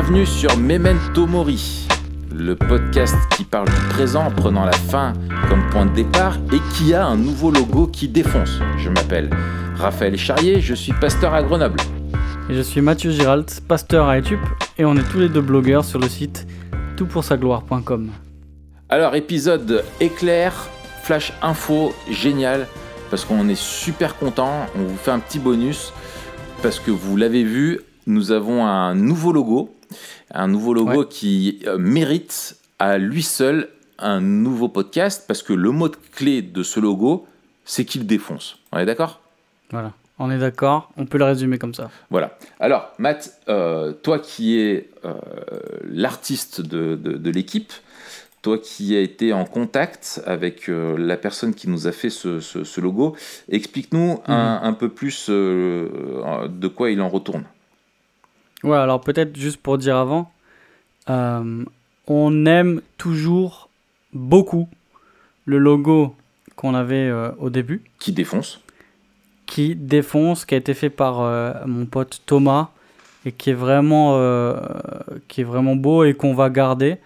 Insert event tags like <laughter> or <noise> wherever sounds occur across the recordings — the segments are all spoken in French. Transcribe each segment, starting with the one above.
Bienvenue sur Memento Mori, le podcast qui parle du présent en prenant la fin comme point de départ et qui a un nouveau logo qui défonce. Je m'appelle Raphaël Charrier, je suis pasteur à Grenoble. Et je suis Mathieu Giralt, pasteur à Etup, et on est tous les deux blogueurs sur le site toutpoursagloire.com. Alors, épisode éclair, flash info, génial, parce qu'on est super content. On vous fait un petit bonus, parce que vous l'avez vu, nous avons un nouveau logo. Un nouveau logo qui euh, mérite à lui seul un nouveau podcast, parce que le mot clé de ce logo, c'est qu'il défonce. On est d'accord? Voilà. On est d'accord, on peut le résumer comme ça. Voilà. Alors, Matt, euh, toi qui es euh, l'artiste de, de, l'équipe, toi qui as été en contact avec euh, la personne qui nous a fait ce, ce, logo, explique-nous un, mhm. un, peu plus de quoi il en retourne. Ouais, alors peut-être juste pour dire avant, on aime toujours beaucoup le logo qu'on avait au début. Qui défonce qui défonce, qui a été fait par euh, mon pote Thomas et qui est vraiment, euh, qui est vraiment beau et qu'on va garder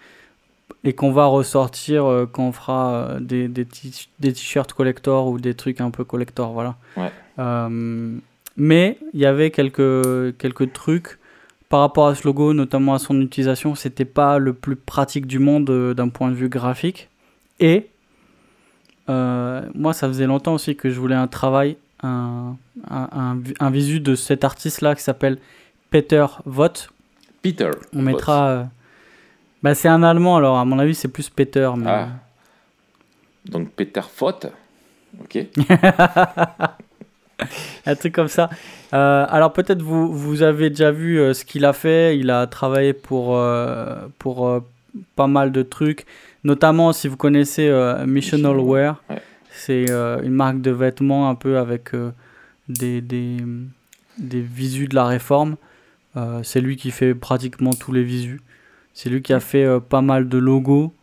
et qu'on va ressortir euh, quand on fera des, des, t-shirts collector ou des trucs un peu collector, voilà. mais il y avait quelques, quelques trucs par rapport à ce logo, notamment à son utilisation, c'était pas le plus pratique du monde d'un point de vue graphique. Et moi, ça faisait longtemps aussi que je voulais un travail un, un, visu de cet artiste-là qui s'appelle Peter Voth. Peter. On mettra. Euh, bah, c'est un allemand, alors à mon avis, c'est plus Peter. Mais... Ah. Donc Peter Voth. Ok. <laughs> <laughs> un truc comme ça. Euh, alors peut-être vous, vous avez déjà vu euh, ce qu'il a fait. Il a travaillé pour, pour pas mal de trucs, notamment si vous connaissez Missional Wear. C'est euh, une marque de vêtements un peu avec euh, des, des, des, visus de la réforme. Euh, c'est lui qui fait pratiquement tous les visus. C'est lui qui a fait pas mal de logos,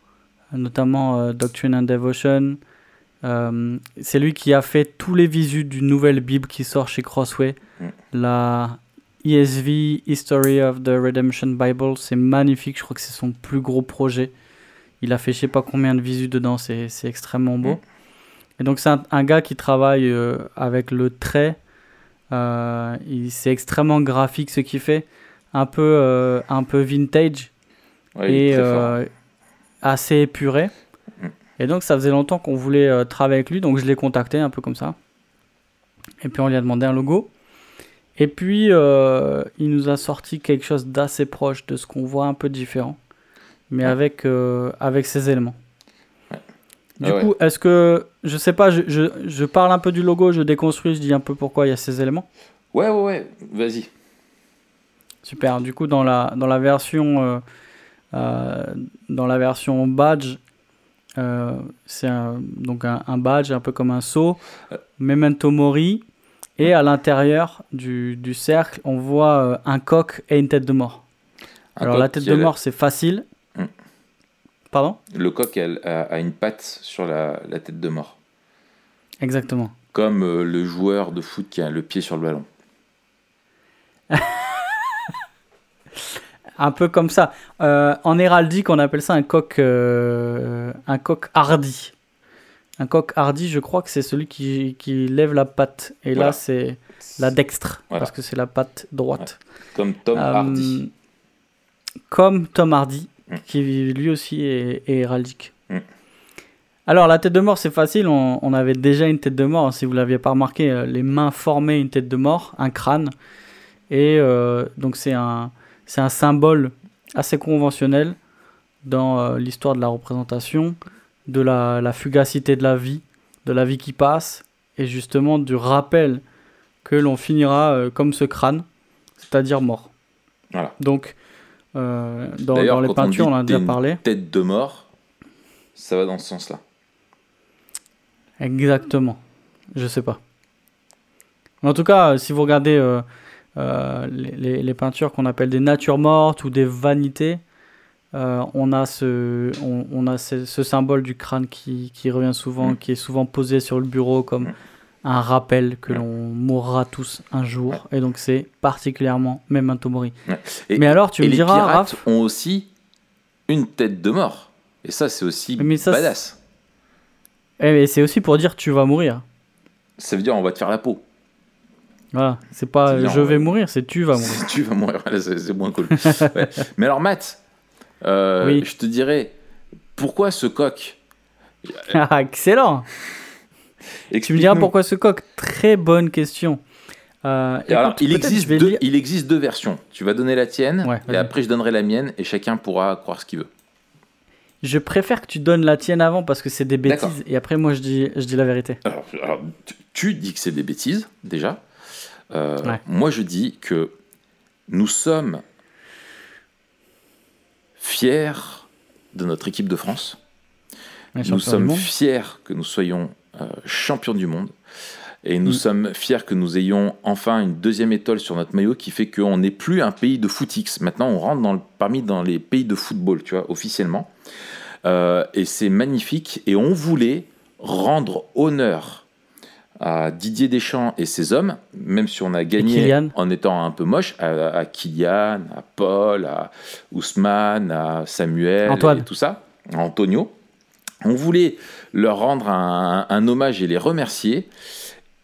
notamment Doctrine and Devotion. C'est lui qui a fait tous les visus d'une nouvelle Bible qui sort chez Crossway. Mm. La ESV, History of the Redemption Bible, c'est magnifique. Je crois que c'est son plus gros projet. Il a fait je sais pas combien de visus dedans, c'est extrêmement beau. Mm. Et donc c'est un, gars qui travaille euh, avec le trait. Euh, c'est extrêmement graphique ce qu'il fait, un peu, euh, un peu vintage et assez épuré. Et donc ça faisait longtemps qu'on voulait travailler avec lui, donc je l'ai contacté un peu comme ça. Et puis on lui a demandé un logo. Et puis il nous a sorti quelque chose d'assez proche de ce qu'on voit un peu différent, mais avec, avec ses éléments. Du ah coup, est-ce que, je sais pas, je, je, je, parle un peu du logo, je déconstruis, je dis un peu pourquoi il y a ces éléments Ouais, ouais, ouais, vas-y. Super, du coup, dans la, dans la version, euh, euh, dans la version badge, euh, c'est donc un, un, badge un peu comme un seau, Memento Mori, et à l'intérieur du, du, cercle, on voit un coq et une tête de mort. Alors la tête de mort, c'est facile, Pardon? Le coq a, une patte sur la, tête de mort. Exactement. Comme euh, le joueur de foot qui a le pied sur le ballon. <laughs> un peu comme ça. Euh, en héraldique, on appelle ça un coq, euh, un coq hardi. Un coq hardi, je crois que c'est celui qui, lève la patte. Et là, c'est la dextre, parce que c'est la patte droite. Comme Tom Hardy. Comme Tom Hardy, Mm. qui lui aussi est, héraldique. Mm. Alors, la tête de mort, c'est facile. On, avait déjà une tête de mort. Hein, si vous ne l'aviez pas remarqué, euh, les mains formaient une tête de mort, un crâne. Et euh, donc, c'est un, c'est un symbole assez conventionnel dans euh, l'histoire de la représentation, de la, la, fugacité de la vie, de la vie qui passe, et justement du rappel que l'on finira comme ce crâne, c'est-à-dire mort. Voilà. Donc, euh, dans, les peintures, on, a déjà parlé. Tête de mort, ça va dans ce sens-là. Exactement. Je sais pas. en tout cas, si vous regardez euh, euh, les, les, peintures qu'on appelle des natures mortes ou des vanités, on a, ce, on, a ce, symbole du crâne qui, qui revient souvent, mm. qui est souvent posé sur le bureau comme un rappel que l'on mourra tous un jour. Et donc c'est particulièrement Memento Mori. Et- Mais alors, tu et me les diras, pirates Raph, ont aussi une tête de mort. Et ça, c'est aussi Mais ça, badass. eh, mais c'est aussi pour dire tu vas mourir. Ça veut dire on va te faire la peau. Voilà, c'est pas je vais mourir, c'est tu vas <laughs> mourir. tu vas mourir, <laughs> Voilà, c'est c'est moins cool. <laughs> Ouais. Mais alors, Matt, euh, Oui. je te dirais, pourquoi ce coq <laughs> Ah, Excellent Tu me diras pourquoi ce coq? Très bonne question. Euh, alors, il existe, deux, lire- il existe deux versions. Tu vas donner la tienne, Ouais, et après je donnerai la mienne, et chacun pourra croire ce qu'il veut. Je préfère que tu donnes la tienne avant parce que c'est des bêtises et après moi je dis, je dis la vérité. Alors, alors, tu, tu dis que c'est des bêtises, déjà. Euh, Ouais. Moi, je dis que nous sommes fiers de notre équipe de France. Ouais, Nous sommes fiers que nous soyons euh, champions du monde. Et nous Mm. sommes fiers que nous ayons enfin une deuxième étoile sur notre maillot qui fait qu'on n'est plus un pays de footix. Maintenant, on rentre dans le- parmi dans les pays de football, tu vois, officiellement. Euh, et c'est magnifique. Et on voulait rendre honneur à Didier Deschamps et ses hommes, même si on a gagné en étant un peu moche, à, à Kylian, à Paul, à Ousmane, à Samuel Antoine. et tout ça, à Antonio. On voulait leur rendre un, un hommage et les remercier.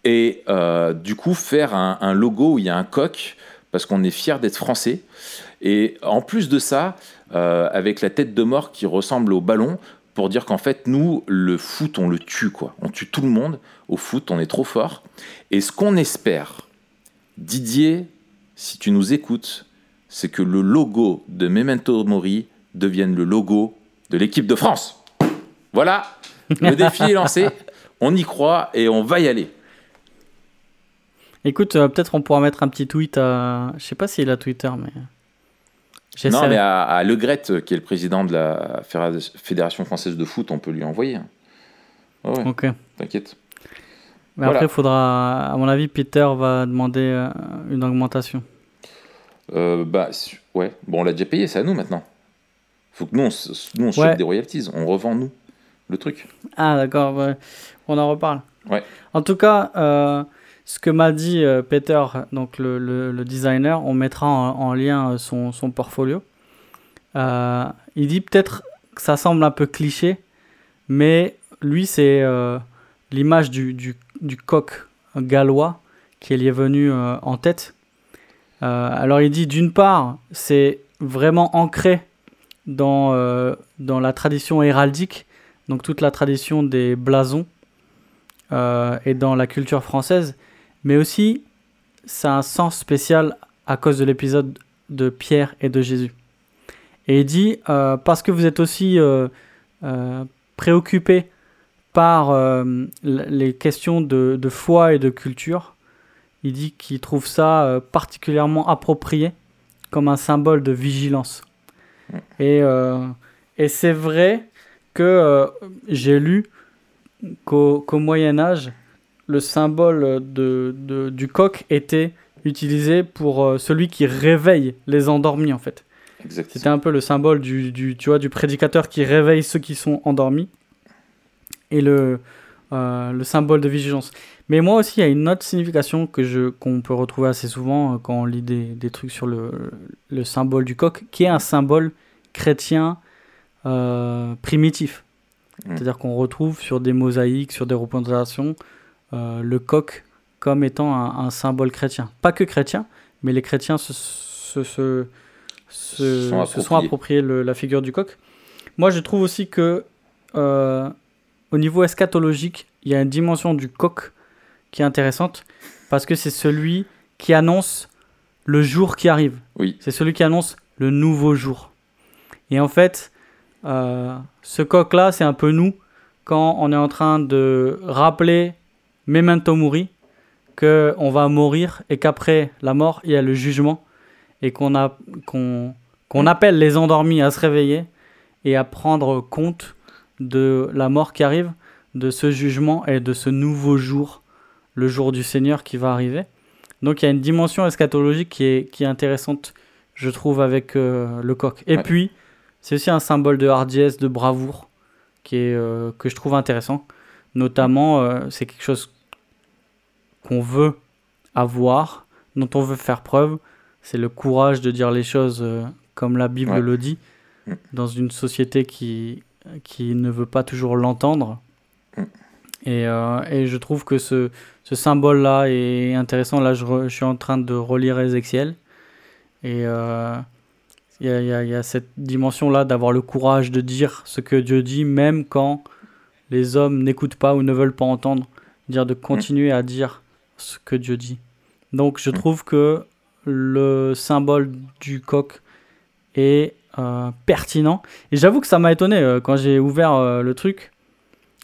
Et euh, du coup, faire un, un logo où il y a un coq, parce qu'on est fiers d'être français. Et en plus de ça, euh, avec la tête de mort qui ressemble au ballon, pour dire qu'en fait, nous, le foot, on le tue, quoi. On tue tout le monde. Au foot, on est trop fort. Et ce qu'on espère, Didier, si tu nous écoutes, c'est que le logo de Memento Mori devienne le logo de l'équipe de France. Voilà, le <laughs> défi est lancé. On y croit et on va y aller. Écoute, euh, peut-être on pourra mettre un petit tweet à. Je sais pas s'il a Twitter, mais. Non, mais à, à Le Gret, qui est le président de la Fédération française de foot, on peut lui envoyer. ouais, Ok. t'inquiète. Mais Voilà. après, il faudra. À mon avis, Peter va demander euh, une augmentation. Euh, bah, ouais. Bon, on l'a déjà payé, c'est à nous maintenant. Faut que nous, on, nous, on Ouais. des royalties. On revend, nous, le truc. Ah, d'accord, ouais. on en reparle. Ouais. En tout cas, euh, ce que m'a dit euh, Peter, donc le, le- le designer, on mettra en, en lien son, son portfolio. Il dit peut-être que ça semble un peu cliché, mais lui, c'est l'image du, du, du coq gallois qui est venu euh, en tête. Euh, alors il dit d'une part, c'est vraiment ancré dans, euh, dans la tradition héraldique, donc toute la tradition des blasons et dans la culture française, mais aussi ça a un sens spécial à cause de l'épisode de Pierre et de Jésus. Et il dit, parce que vous êtes aussi préoccupé par euh, les questions de, de foi et de culture, il dit qu'il trouve ça euh, particulièrement approprié comme un symbole de vigilance. Et, euh, et c'est vrai que euh, j'ai lu qu'au qu'au Moyen Âge, le symbole de, de- du coq était utilisé pour celui qui réveille les endormis en fait. C'était un peu le symbole du, du, tu vois, du prédicateur qui réveille ceux qui sont endormis et le, euh, le symbole de vigilance. Mais moi aussi, il y a une autre signification que je, qu'on peut retrouver assez souvent euh, quand on lit des, des trucs sur le, le symbole du coq, qui est un symbole chrétien euh, primitif. Mm. C'est-à-dire qu'on retrouve sur des mosaïques, sur des représentations, euh, le coq comme étant un, un symbole chrétien. Pas que chrétien, mais les chrétiens se, se, se, se- Sont se sont appropriés. appropriés le- la figure du coq. Moi, je trouve aussi que au niveau eschatologique, il y a une dimension du coq qui est intéressante parce que c'est celui qui annonce le jour qui arrive. Oui. C'est celui qui annonce le nouveau jour. Et en fait, euh, ce coq-là, c'est un peu nous quand on est en train de rappeler Memento Mori, qu'on va mourir et qu'après la mort, il y a le jugement et qu'on a, qu'on, qu'on appelle les endormis à se réveiller et à prendre compte de la mort qui arrive, de ce jugement et de ce nouveau jour, le jour du Seigneur qui va arriver. Donc il y a une dimension eschatologique qui est, qui est intéressante, je trouve, avec euh, le coq. Et Ouais. puis, c'est aussi un symbole de hardiesse, de bravoure, qui est, euh, que je trouve intéressant. Notamment, euh, c'est quelque chose qu'on veut avoir, dont on veut faire preuve, c'est le courage de dire les choses comme la Bible Ouais. le dit, Mm. dans une société qui, qui ne veut pas toujours l'entendre. Mm. Et, euh, et je trouve que ce, ce symbole-là est intéressant. Là, je, re- je suis en train de relire Ézéchiel. Et euh, il y, a, il y a- il y a cette dimension-là d'avoir le courage de dire ce que Dieu dit, même quand les hommes n'écoutent pas ou ne veulent pas entendre. Dire de continuer à dire ce que Dieu dit. Donc je Mm. trouve que le symbole du coq est euh, pertinent. Et j'avoue que ça m'a étonné euh, quand j'ai ouvert euh, le truc.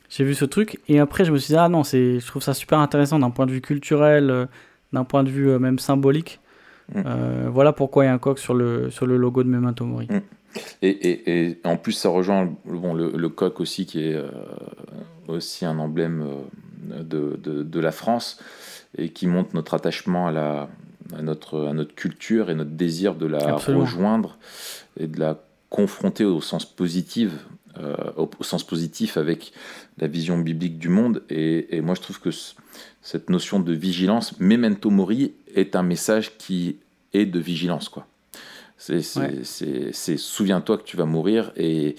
J'ai vu ce truc et après je me suis dit ah non c'est je trouve ça super intéressant d'un point de vue culturel, d'un point de vue même symbolique. Mm. Voilà pourquoi il y a un coq sur le sur le logo de Memento Mori. Et, et- et en plus, ça rejoint bon, le, le coq aussi, qui est aussi un emblème de, de- de la France et qui montre notre attachement à, la, à, notre, à notre culture et notre désir de la Absolument. rejoindre et de la confronter au sens positif, euh, au, au sens positif avec la vision biblique du monde. Et, et moi, je trouve que ce- cette notion de vigilance, memento mori, est un message qui est de vigilance, quoi. C'est, Ouais. souviens-toi que tu vas mourir et,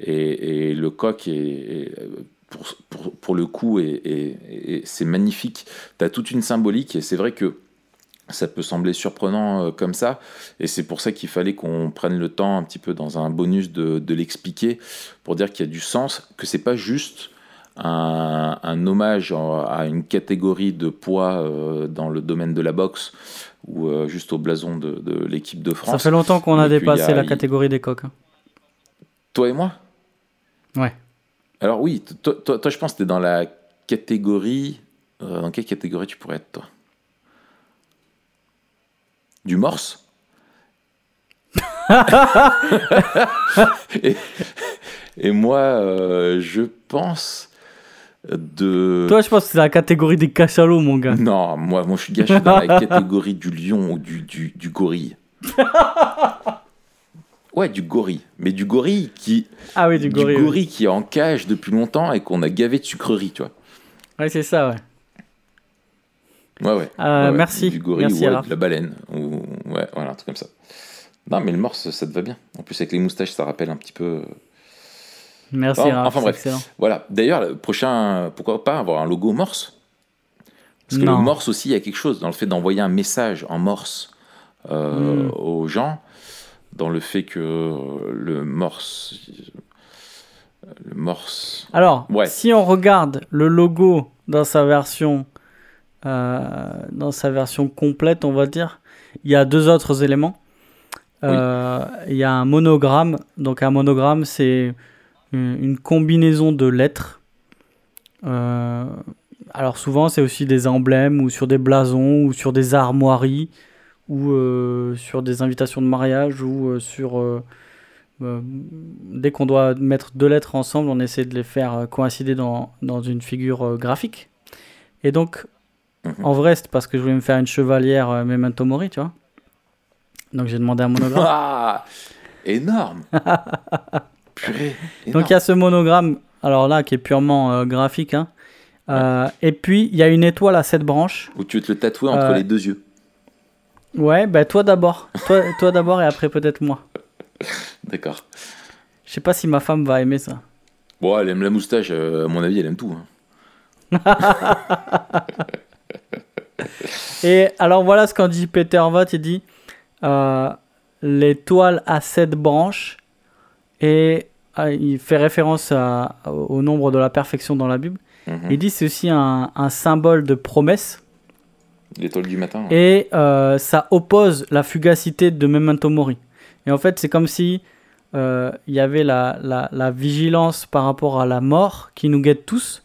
et, et le coq est, est- pour, pour, pour le coup est- c'est magnifique. Tu as toute une symbolique et c'est vrai que ça peut sembler surprenant euh, comme ça et c'est pour ça qu'il fallait qu'on prenne le temps un petit peu dans un bonus de, de l'expliquer pour dire qu'il y a du sens, que c'est pas juste un, un hommage à une catégorie de poids euh, dans le domaine de la boxe ou euh, juste au blason de, de l'équipe de France. Ça fait longtemps qu'on a dépassé a- la il- catégorie des coqs. hein. Toi et moi? Ouais. Alors oui, toi, toi, toi, je pense que tu es dans la catégorie... dans quelle catégorie tu pourrais être, toi? Du morse <laughs> et, et moi, euh, je pense de... Toi je pense que c'est la catégorie des cachalots mon gars. Non, moi, moi je suis suis dans la <laughs> catégorie du lion ou du, du, du gorille. <laughs> Ouais, du gorille. Mais du gorille qui, Ah oui du gorille. oui. gorille qui est en cage depuis longtemps et qu'on a gavé de sucreries, tu vois. Ouais c'est ça ouais. Ouais, ouais. Euh, Ouais, merci. Du gorille Merci, ou de la baleine. Ou... Ouais, voilà, un truc comme ça. Non, mais le morse, ça te va bien. En plus, avec les moustaches, ça rappelle un petit peu. euh, Merci Enfin, Raph, enfin, bref. excellent. Voilà. D'ailleurs, le prochain, pourquoi pas avoir un logo morse? Parce que Non. le morse aussi, il y a quelque chose dans le fait d'envoyer un message en morse euh, Mm. aux gens, dans le fait que euh, le morse. Le morse. Alors, Ouais. si on regarde le logo dans sa version, euh, dans sa version complète, on va dire, il y a deux autres éléments. Euh, Il y a un monogramme. Donc un monogramme, c'est une, une combinaison de lettres. Euh, alors souvent, c'est aussi des emblèmes ou sur des blasons ou sur des armoiries ou euh, sur des invitations de mariage ou euh, sur euh, dès qu'on doit mettre deux lettres ensemble, on essaie de les faire coïncider dans, dans une figure graphique. Et donc, Mhm. en vrai, c'est parce que je voulais me faire une chevalière euh, Memento Mori, tu vois. Donc j'ai demandé un monogramme. <laughs> Ah Énorme <laughs> Purée énorme. donc il y a ce monogramme, alors là, qui est purement euh, graphique. hein. Euh, et puis, il y a une étoile à sept branches. Ou tu veux te le tatouer entre Euh, les deux yeux. Ouais, bah toi d'abord. Toi, <laughs> toi d'abord et après peut-être moi. D'accord. Je sais pas si ma femme va aimer ça. Bon, elle aime la moustache, à mon avis, elle aime tout. hein. Et alors voilà ce qu'en dit Peter Watt, il dit euh, l'étoile à sept branches et ah, il fait référence à- au nombre de la perfection dans la Bible. Mhm. Il dit c'est aussi un, un symbole de promesse L'étoile du matin. et euh, ça oppose la fugacité de Memento Mori. Et en fait c'est comme si euh, il y avait la, la- la vigilance par rapport à la mort qui nous guette tous,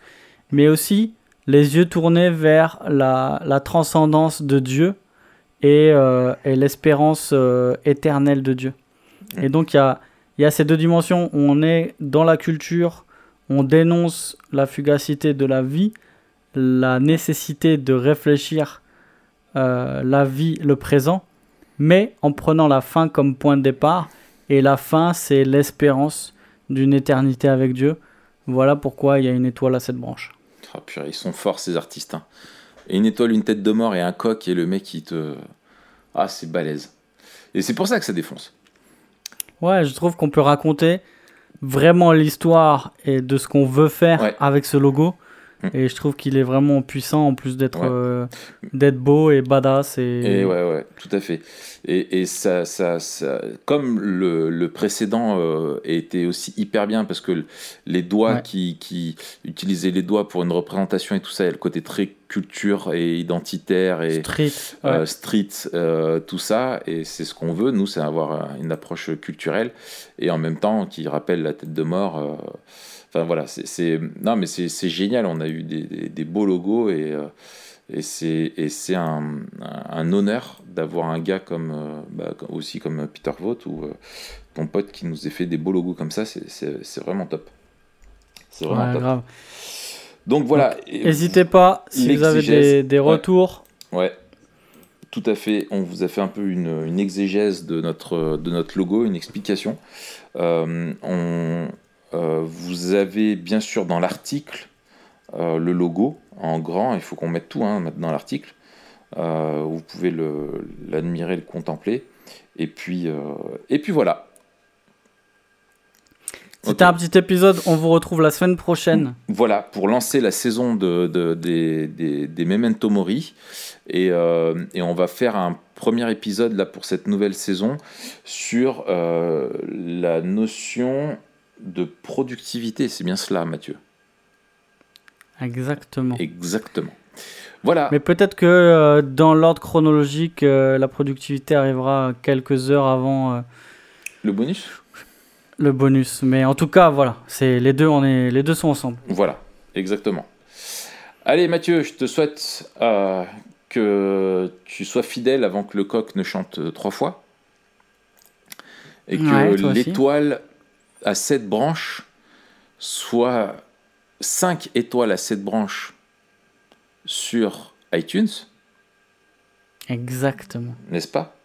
mais aussi les yeux tournés vers la, transcendance de Dieu et, euh, l'espérance euh, éternelle de Dieu. Et donc il y a, y a ces deux dimensions. On est dans la culture, on dénonce la fugacité de la vie, la nécessité de réfléchir euh, la vie, le présent, mais en prenant la fin comme point de départ. Et la fin, c'est l'espérance d'une éternité avec Dieu. Voilà pourquoi il y a une étoile à cette branche. Ah, purée, ils sont forts ces artistes. hein. Et une étoile, une tête de mort et un coq et le mec qui te. Ah, c'est balèze. Et c'est pour ça que ça défonce. Ouais, je trouve qu'on peut raconter vraiment l'histoire et de ce qu'on veut faire Ouais. avec ce logo. Et je trouve qu'il est vraiment puissant en plus d'être Ouais. euh, d'être beau et badass. Et, Et ouais, ouais, tout à fait. Et, et ça, ça, ça, comme le, le précédent euh, était aussi hyper bien parce que les doigts Ouais. qui, qui utilisaient les doigts pour une représentation et tout ça, il y a le côté très culture et identitaire et Street. ouais. euh, street, tout ça. Et c'est ce qu'on veut. Nous, c'est avoir une approche culturelle et en même temps qui rappelle la tête de mort. Enfin voilà, c'est- non mais c'est génial. On a eu des, des- des beaux logos et euh, et c'est un, honneur d'avoir un gars comme euh, bah, aussi comme Peter Vogt ou euh, ton pote qui nous ait fait des beaux logos comme ça. C'est- vraiment top. C'est vraiment Ouais, top. grave. Donc voilà. N'hésitez pas si vous avez des, retours. Ouais, tout à fait. On vous a fait un peu une, une exégèse de notre, de notre logo, une explication. Euh, on, vous avez bien sûr dans l'article euh, le logo en grand. Il faut qu'on mette tout hein, dans l'article. Euh, vous pouvez l'admirer, le contempler. Et puis, euh, et puis voilà. C'était un petit épisode. On vous retrouve la semaine prochaine. Voilà, pour lancer la saison de, de- des, des, des Memento Mori. Et, euh, et on va faire un premier épisode là, pour cette nouvelle saison sur euh, la notion de productivité. C'est bien cela, Mathieu. Exactement. Exactement. Voilà. Mais peut-être que euh, dans l'ordre chronologique, euh, la productivité arrivera quelques heures avant euh, Le bonus? le bonus. Mais en tout cas, voilà, c'est les deux, on est, les deux sont ensemble. Voilà, exactement. Allez, Mathieu, je te souhaite que tu sois fidèle avant que le coq ne chante trois fois. Et que Ouais, l'étoile à sept branches soit cinq étoiles à sept branches sur iTunes, Exactement. n'est-ce pas?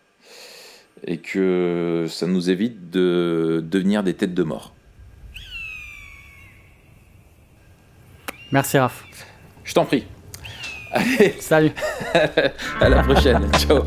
Et que ça nous évite de devenir des têtes de mort. Merci Raph. Je t'en prie. Allez, Salut. <laughs> à la prochaine. Ciao.